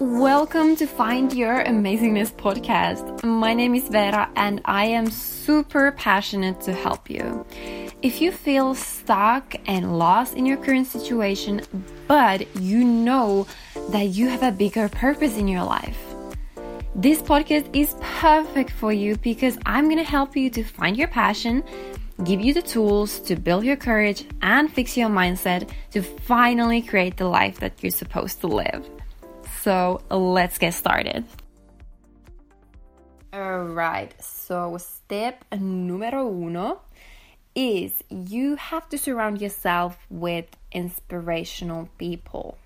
Welcome to Find Your Amazingness podcast. My name is Vera and I am super passionate to help you. If you feel stuck and lost in your current situation, but you know that you have a bigger purpose in your life, this podcast is perfect for you because I'm going to help you to find your passion, give you the tools to build your courage, and fix your mindset to finally create the life that you're supposed to live. So let's get started. Alright, so step numero uno is you have to surround yourself with inspirational people.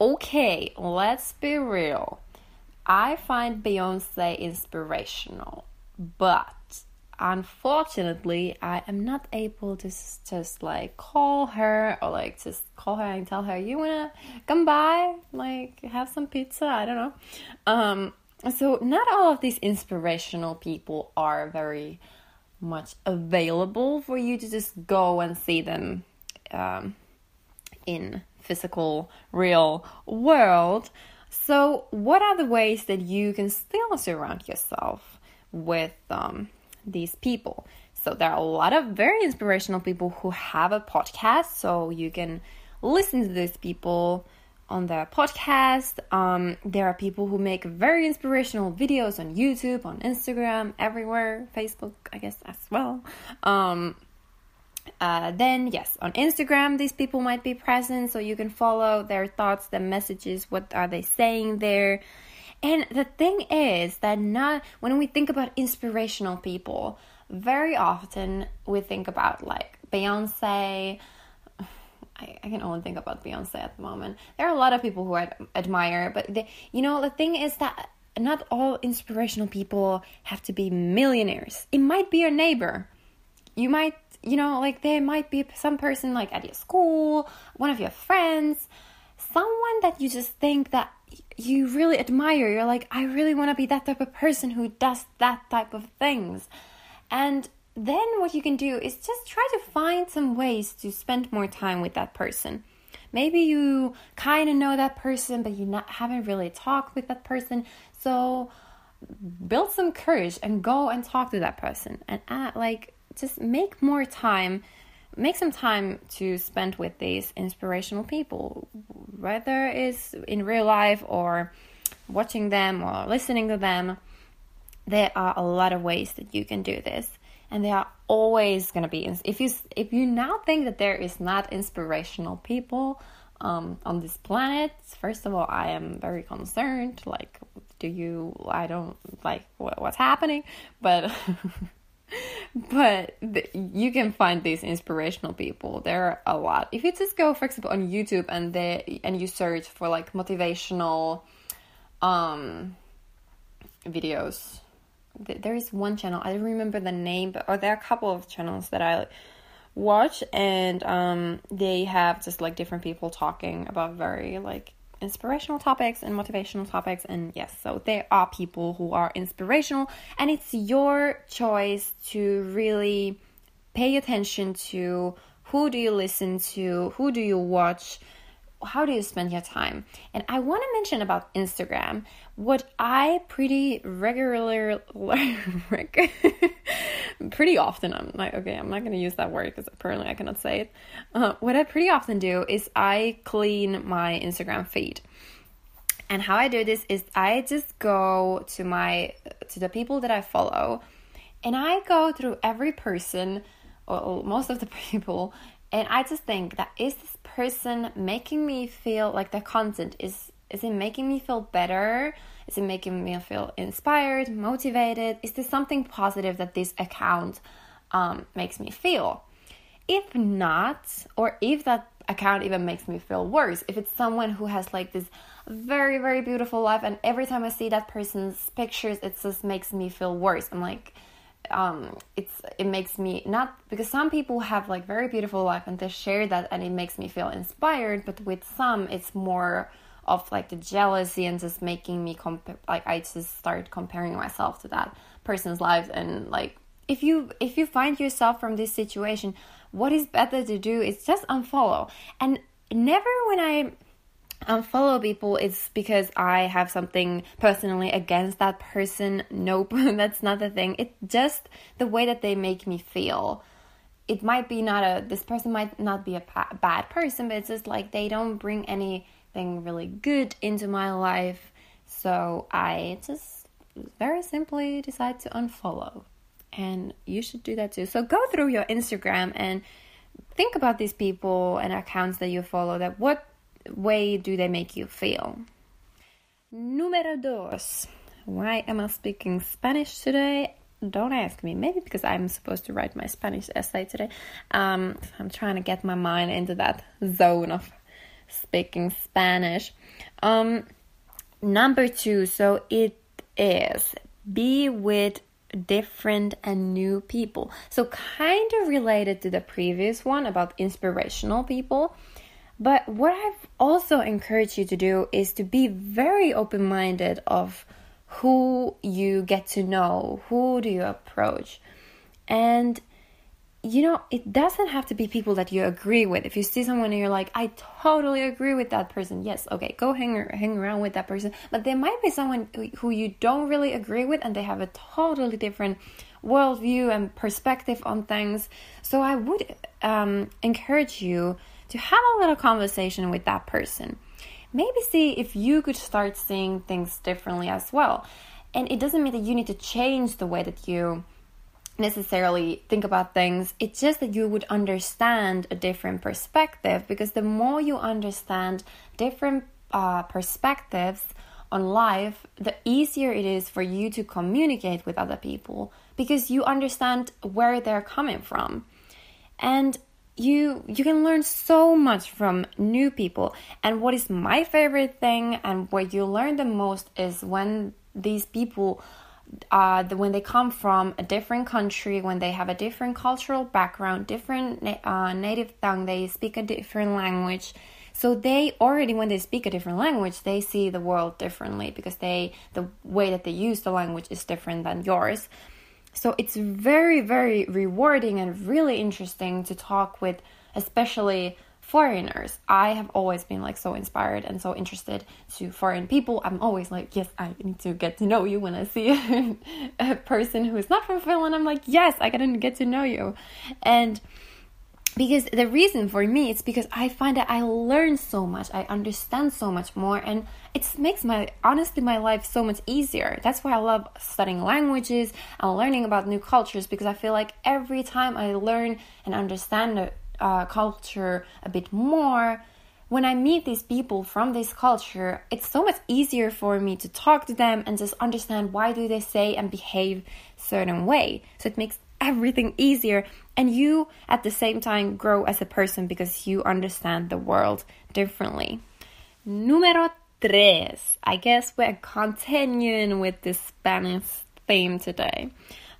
Okay, let's be real. I find Beyonce inspirational, but unfortunately i am not able to just like call her or like just call her and tell her you wanna come by? Like have some pizza? I don't know. Um so not all of these inspirational people are very much available for you to just go and see them um, in physical real world. So what are the ways that you can still surround yourself with um, these people. So there are a lot of very inspirational people who have a podcast, so you can listen to these people on their podcast. Um, there are people who make very inspirational videos on YouTube, on Instagram, everywhere, Facebook, I guess as well. Um, uh, then yes, on Instagram, these people might be present, so you can follow their thoughts, their messages, what are they saying there. And the thing is that not when we think about inspirational people, very often we think about like Beyonce. I, I can only think about Beyonce at the moment. There are a lot of people who I admire, but they, you know the thing is that not all inspirational people have to be millionaires. It might be your neighbor. You might, you know, like there might be some person like at your school, one of your friends, someone that you just think that you really admire. You're like, I really want to be that type of person who does that type of things. And then what you can do is just try to find some ways to spend more time with that person. Maybe you kind of know that person, but you not, haven't really talked with that person. So build some courage and go and talk to that person and add, like just make more time make some time to spend with these inspirational people, whether it's in real life or watching them or listening to them. There are a lot of ways that you can do this, and they are always going to be. If you if you now think that there is not inspirational people um, on this planet, first of all, I am very concerned. Like, do you? I don't like what, what's happening, but. but th- you can find these inspirational people. There are a lot. If you just go for example on youtube and they and you search for like motivational um videos there is one channel. I don't remember the name but or there are a couple of channels that i watch and um they have just like different people talking about very like inspirational topics and motivational topics and yes so there are people who are inspirational and it's your choice to really pay attention to who do you listen to who do you watch how do you spend your time? And i want to mention about instagram. What i pretty regularly pretty often i'm like okay i'm not going to use that word because apparently i cannot say it. Uh, what i pretty often do is i clean my instagram feed. And how i do this is i just go to my to the people that i follow and i go through every person or most of the people and i just think that is this person making me feel like the content is is it making me feel better? Is it making me feel inspired motivated? Is there something positive that this account um, makes me feel? If not or if that account even makes me feel worse if it's someone who has like this very very beautiful life and every time i see that person's pictures it just makes me feel worse. I'm like um, it's it makes me not because some people have like very beautiful life and they share that and it makes me feel inspired but with some it's more of like the jealousy and just making me compare like i just start comparing myself to that person's life and like if you if you find yourself from this situation what is better to do is just unfollow. And never when i Um, unfollow people it's because I have something personally against that person. Nope, that's not the thing. It's just the way that they make me feel. It might be not a this person might not be a pa- bad person, but it's just like they don't bring anything really good into my life. So I just very simply decide to unfollow. And you should do that too. So go through your Instagram and think about these people and accounts that you follow that what way do they make you feel? Número dos. Why am I speaking Spanish today? Don't ask me. Maybe because I'm supposed to write my Spanish essay today. Um, I'm trying to get my mind into that zone of speaking Spanish. Um, number two. So it is be with different and new people. So, kind of related to the previous one about inspirational people. But what I've also encouraged you to do is to be very open minded of who you get to know, who do you approach. And you know, it doesn't have to be people that you agree with. If you see someone and you're like, I totally agree with that person, yes, okay, go hang, hang around with that person. But there might be someone who you don't really agree with and they have a totally different worldview and perspective on things. So I would um, encourage you to have a little conversation with that person. Maybe see if you could start seeing things differently as well. And it doesn't mean that you need to change the way that you necessarily think about things. It's just that you would understand a different perspective because the more you understand different uh, perspectives on life, the easier it is for you to communicate with other people because you understand where they're coming from. And you you can learn so much from new people and what is my favorite thing and what you learn the most is when these people uh, when they come from a different country, when they have a different cultural background, different uh, native tongue, they speak a different language. So they already, when they speak a different language, they see the world differently because they the way that they use the language is different than yours. So it's very, very rewarding and really interesting to talk with, especially foreigners. I have always been like so inspired and so interested to foreign people. I'm always like, yes, I need to get to know you when I see a, person who is not from Finland. I'm like, yes, I gotta get to know you. And because the reason for me it's because i find that i learn so much i understand so much more and it makes my honestly my life so much easier that's why i love studying languages and learning about new cultures because i feel like every time i learn and understand a, uh, culture a bit more when I meet these people from this culture, it's so much easier for me to talk to them and just understand why do they say and behave certain way. So it makes everything easier and you at the same time grow as a person because you understand the world differently. Número tres. I guess we're continuing with this Spanish theme today.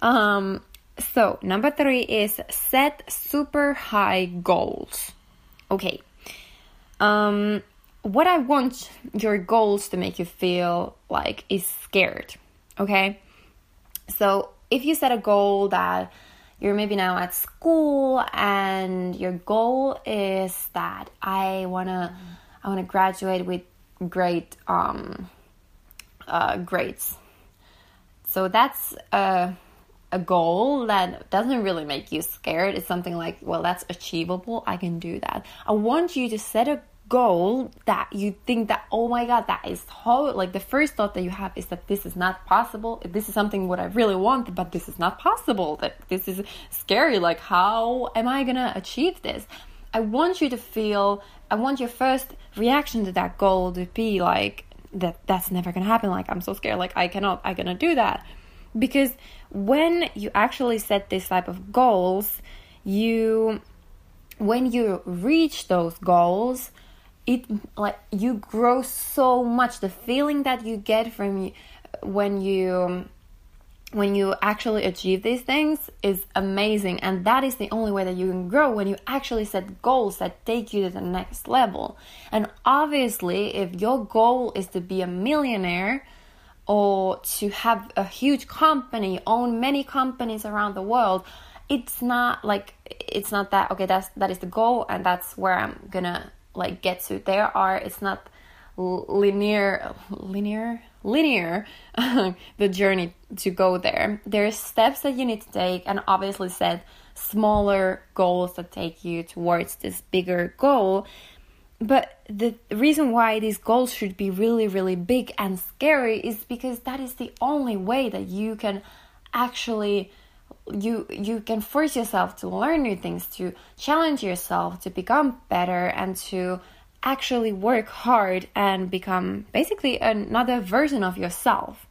Um, so, number three is set super high goals. Okay. Um, what I want your goals to make you feel like is scared. Okay. So, if you set a goal that you're maybe now at school and your goal is that I wanna I wanna graduate with great um, uh, grades. So that's a a goal that doesn't really make you scared. It's something like, well, that's achievable. I can do that. I want you to set a goal that you think that oh my god that is how like the first thought that you have is that this is not possible. This is something what i really want but this is not possible. That this is scary. Like how am i gonna achieve this? I want you to feel i want your first reaction to that goal to be like that that's never gonna happen. Like i'm so scared. Like i cannot i cannot do that. Because when you actually set this type of goals you when you reach those goals it like you grow so much. The feeling that you get from you when you when you actually achieve these things is amazing. And that is the only way that you can grow when you actually set goals that take you to the next level. And obviously if your goal is to be a millionaire or to have a huge company own many companies around the world it's not like it's not that okay that's that is the goal and that's where i'm gonna like get to. There are it's not linear linear linear the journey to go there. There's steps that you need to take and obviously set smaller goals that take you towards this bigger goal. But the reason why these goals should be really really big and scary is because that is the only way that you can actually you you can force yourself to learn new things to challenge yourself to become better and to actually work hard and become basically another version of yourself.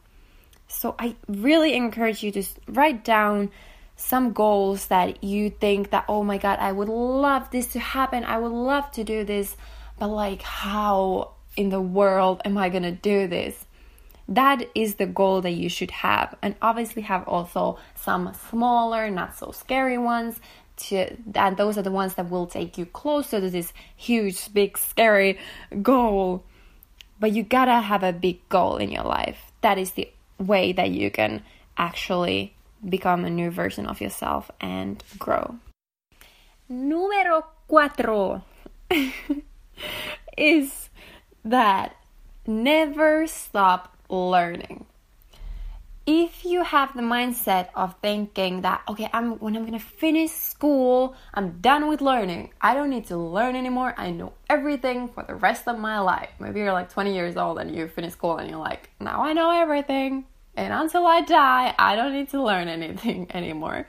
So i really encourage you to write down some goals that you think that oh my god i would love this to happen. I would love to do this but like how in the world am i going to do this that is the goal that you should have and obviously have also some smaller not so scary ones to and those are the ones that will take you closer to this huge big scary goal. But you gotta have a big goal in your life. That is the way that you can actually become a new version of yourself and grow. Numero cuatro is that never stop learning. If you have the mindset of thinking that okay, I'm when I'm going to finish school, I'm done with learning. I don't need to learn anymore. I know everything for the rest of my life. Maybe you're like 20 years old and you finish school and you're like, "Now I know everything." And until I die, I don't need to learn anything anymore.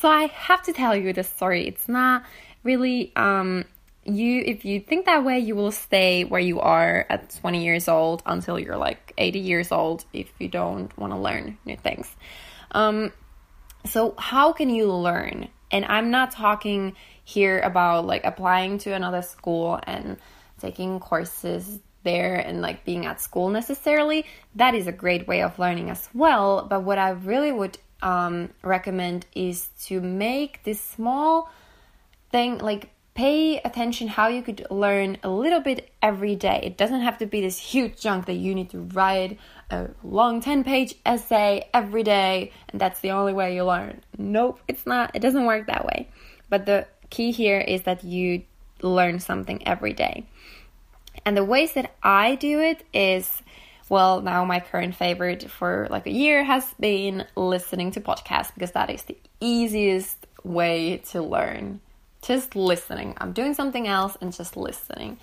So I have to tell you the story. It's not really um you if you think that way you will stay where you are at 20 years old until you're like 80 years old if you don't want to learn new things. Um so how can you learn? And i'm not talking here about like applying to another school and taking courses there and like being at school necessarily. That is a great way of learning as well but what i really would um, recommend is to make this small thing like pay attention how you could learn a little bit every day. It doesn't have to be this huge chunk that you need to write a long 10 page essay every day and that's the only way you learn. Nope, it's not. It doesn't work that way. But the key here is that you learn something every day. And the ways that I do it is well, now my current favorite for like a year has been listening to podcasts because that is the easiest way to learn just listening. I'm doing something else and just listening.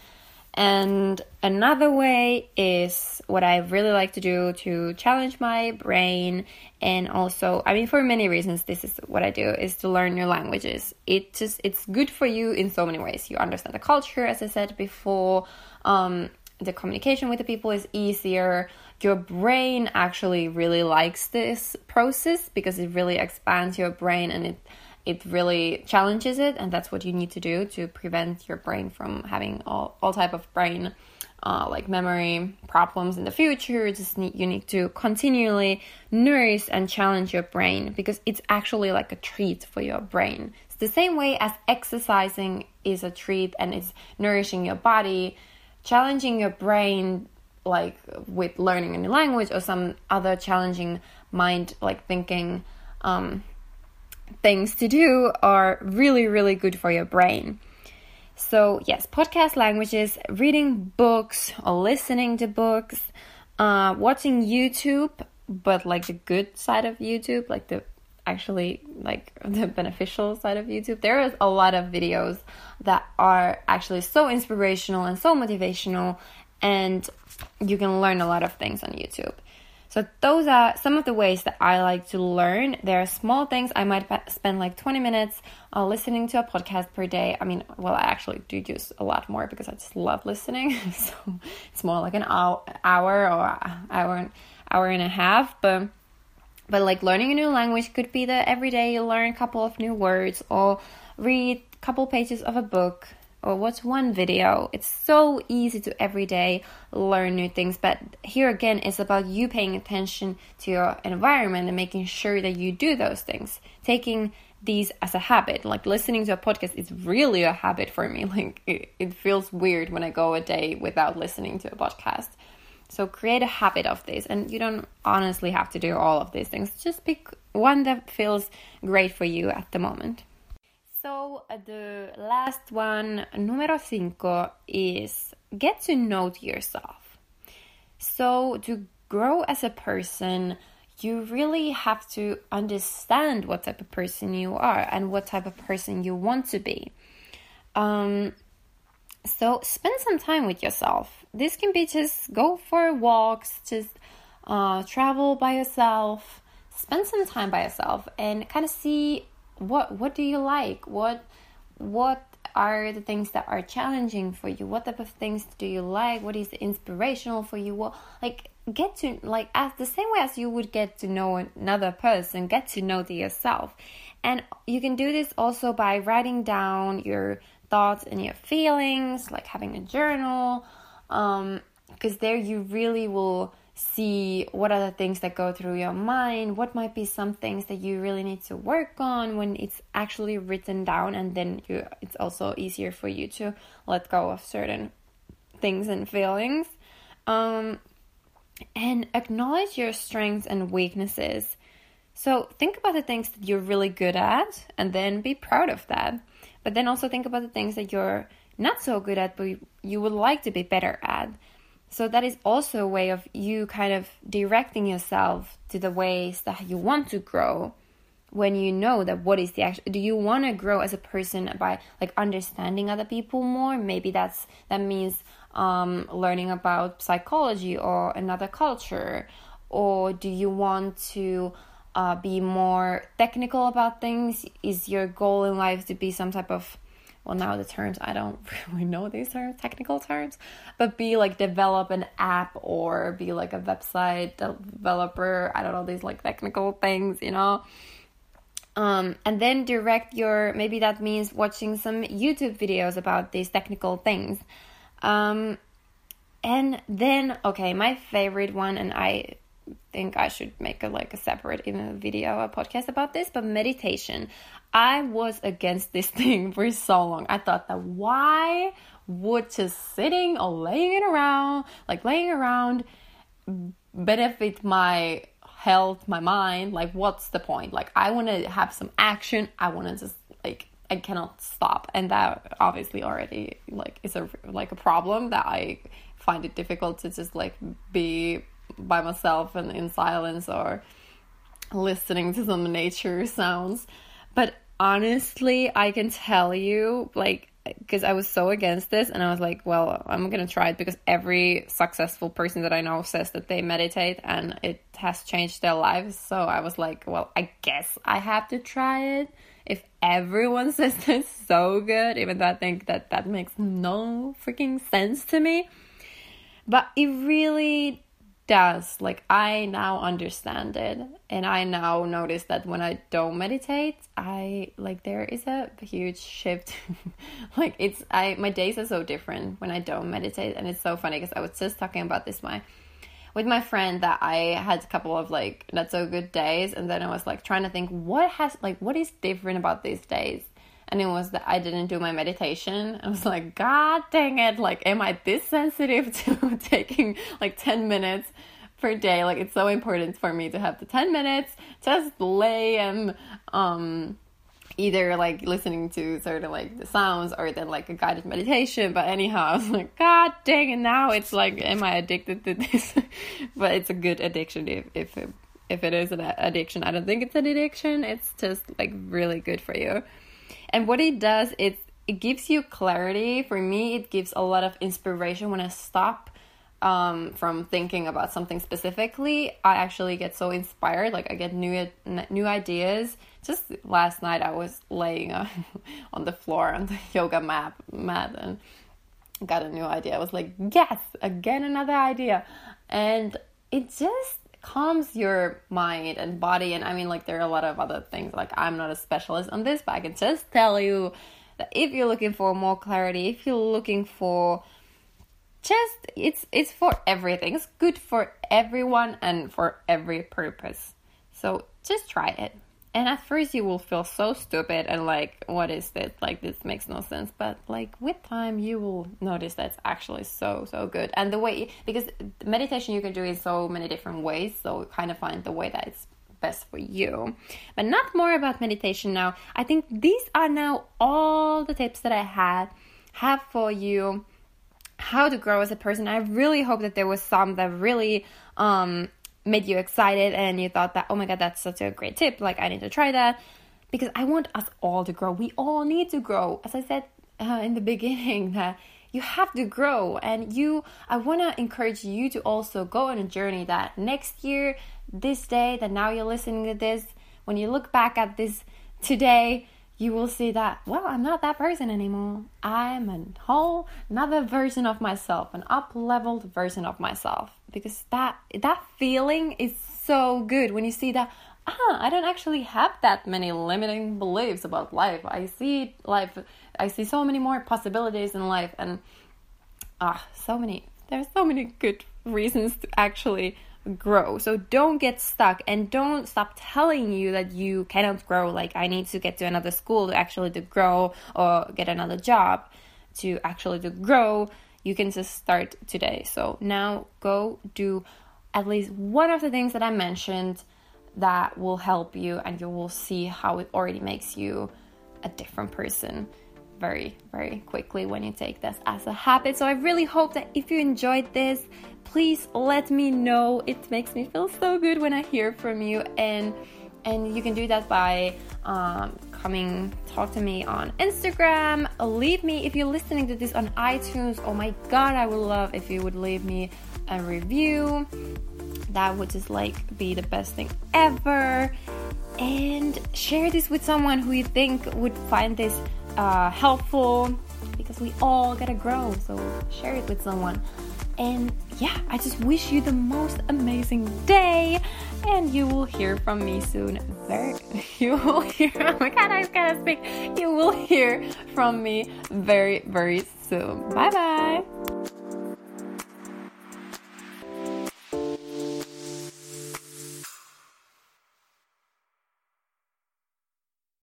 And another way is what I really like to do to challenge my brain and also I mean for many reasons this is what I do is to learn new languages. It just it's good for you in so many ways. You understand the culture as I said before. Um, the communication with the people is easier. Your brain actually really likes this process because it really expands your brain and it it really challenges it and that's what you need to do to prevent your brain from having all, all type of brain uh, like memory problems in the future. Just need you need to continually nourish and challenge your brain because it's actually like a treat for your brain. It's the same way as exercising is a treat and it's nourishing your body. Challenging your brain like with learning a new language or some other challenging mind like thinking um, things to do are really, really good for your brain. So, yes, podcast languages, reading books or listening to books, uh, watching YouTube, but like the good side of YouTube, like the actually like the beneficial side of YouTube. There is a lot of videos that are actually so inspirational and so motivational, and you can learn a lot of things on YouTube. So those are some of the ways that I like to learn. There are small things. I might spend like 20 minutes uh, listening to a podcast per day. I mean, well, I actually do use a lot more because I just love listening. so it's more like an hour, hour or hour, hour and a half. But but like learning a new language could be that every day you learn a couple of new words or read a couple pages of a book or watch one video. It's so easy to every day learn new things, but here again, it's about you paying attention to your environment and making sure that you do those things. Taking these as a habit, like listening to a podcast is really a habit for me. Like it, it feels weird when I go a day without listening to a podcast. So create a habit of this, and you don't honestly have to do all of these things. Just pick one that feels great for you at the moment. So uh, the last one, numero cinco, is get to know yourself. So to grow as a person, you really have to understand what type of person you are and what type of person you want to be. Um, so spend some time with yourself. This can be just go for walks, just uh, travel by yourself, spend some time by yourself, and kind of see what what do you like, what what are the things that are challenging for you, what type of things do you like, what is inspirational for you, what like get to like as the same way as you would get to know another person, get to know the yourself, and you can do this also by writing down your thoughts and your feelings, like having a journal, um, because there you really will see what are the things that go through your mind, what might be some things that you really need to work on when it's actually written down, and then you, it's also easier for you to let go of certain things and feelings. Um, and acknowledge your strengths and weaknesses. So think about the things that you're really good at and then be proud of that. But then also think about the things that you're not so good at, but you would like to be better at. So that is also a way of you kind of directing yourself to the ways that you want to grow when you know that what is the do you want to grow as a person by like understanding other people more? Maybe that's that means um, learning about psychology or another culture. Or do you want to uh, be more technical about things? Is your goal in life to be some type of well now the terms i don't really know these terms technical terms but be like develop an app or be like a website developer. I don't know these like technical things you know? Um, and then direct your maybe that means watching some youtube videos about these technical things. Um, and then okay my favorite one and i think I should make a like a separate even a video, a podcast about this, but meditation. I was against this thing for so long. I thought that why would just sitting or laying it around, like laying around, benefit my health, my mind? Like, what's the point? Like, I want to have some action. I want to just like I cannot stop, and that obviously already like is a like a problem that I find it difficult to just like be by myself and in silence or listening to some nature sounds. But honestly, I can tell you, like, because I was so against this, and I was like, well, I'm gonna try it because every successful person that I know says that they meditate and it has changed their lives. So I was like, well, I guess I have to try it. If everyone says it's so good, even though I think that that makes no freaking sense to me, but it really does. Like I now understand it and I now notice that when I don't meditate, I like there is a huge shift. like it's I my days are so different when I don't meditate and it's so funny because I was just talking about this my with my friend that I had a couple of like not so good days and then I was like trying to think what has like what is different about these days and it was that I didn't do my meditation. I was like, God dang it! Like, am I this sensitive to taking like ten minutes per day? Like, it's so important for me to have the ten minutes, just lay and um either like listening to sort of like the sounds or then like a guided meditation. But anyhow, I was like, God dang it! Now it's like, am I addicted to this? but it's a good addiction if if it, if it is an addiction. I don't think it's an addiction. It's just like really good for you. And what it does, it it gives you clarity. For me, it gives a lot of inspiration when I stop um, from thinking about something specifically. I actually get so inspired. Like I get new new ideas. Just last night, I was laying on the floor on the yoga mat mat and got a new idea. I was like, yes, again another idea, and it just calms your mind and body. And I mean, like, there are a lot of other things. Like, I'm not a specialist on this, but I can just tell you that if you're looking for more clarity, if you're looking for just it's it's for everything. It's good for everyone and for every purpose. So just try it. And at first you will feel so stupid and like, what is this? Like this makes no sense. But like with time you will notice that's actually so so good. And the way because meditation you can do in so many different ways. So kind of find the way that it's best for you. But not more about meditation now. I think these are now all the tips that I had have for you how to grow as a person. I really hope that there was some that really um, made you excited and you thought that, oh my god, that's such a great tip. Like, I need to try that because I want us all to grow. We all need to grow. As I said uh, in the beginning, that you have to grow and you i want to encourage you to also go on a journey that next year this day that now you're listening to this when you look back at this today you will see that well i'm not that person anymore i'm a whole another version of myself an up leveled version of myself because that that feeling is so good when you see that ah i don't actually have that many limiting beliefs about life i see life I see so many more possibilities in life and ah so many there's so many good reasons to actually grow. So don't get stuck and don't stop telling you that you cannot grow like I need to get to another school to actually to grow or get another job to actually to grow. You can just start today. So now go do at least one of the things that I mentioned that will help you and you will see how it already makes you a different person very, very quickly when you take this as a habit. So I really hope that if you enjoyed this, please let me know. It makes me feel so good when I hear from you and and you can do that by um, coming talk to me on Instagram. Leave me if you're listening to this on iTunes. Oh my god, I would love if you would leave me a review. That would just like be the best thing ever. And share this with someone who you think would find this uh, helpful because we all gotta grow. So share it with someone. And yeah, I just wish you the most amazing day. And you will hear from me soon. Very, you will hear. Oh my god, I gotta speak. You will hear from me very, very soon. Bye bye.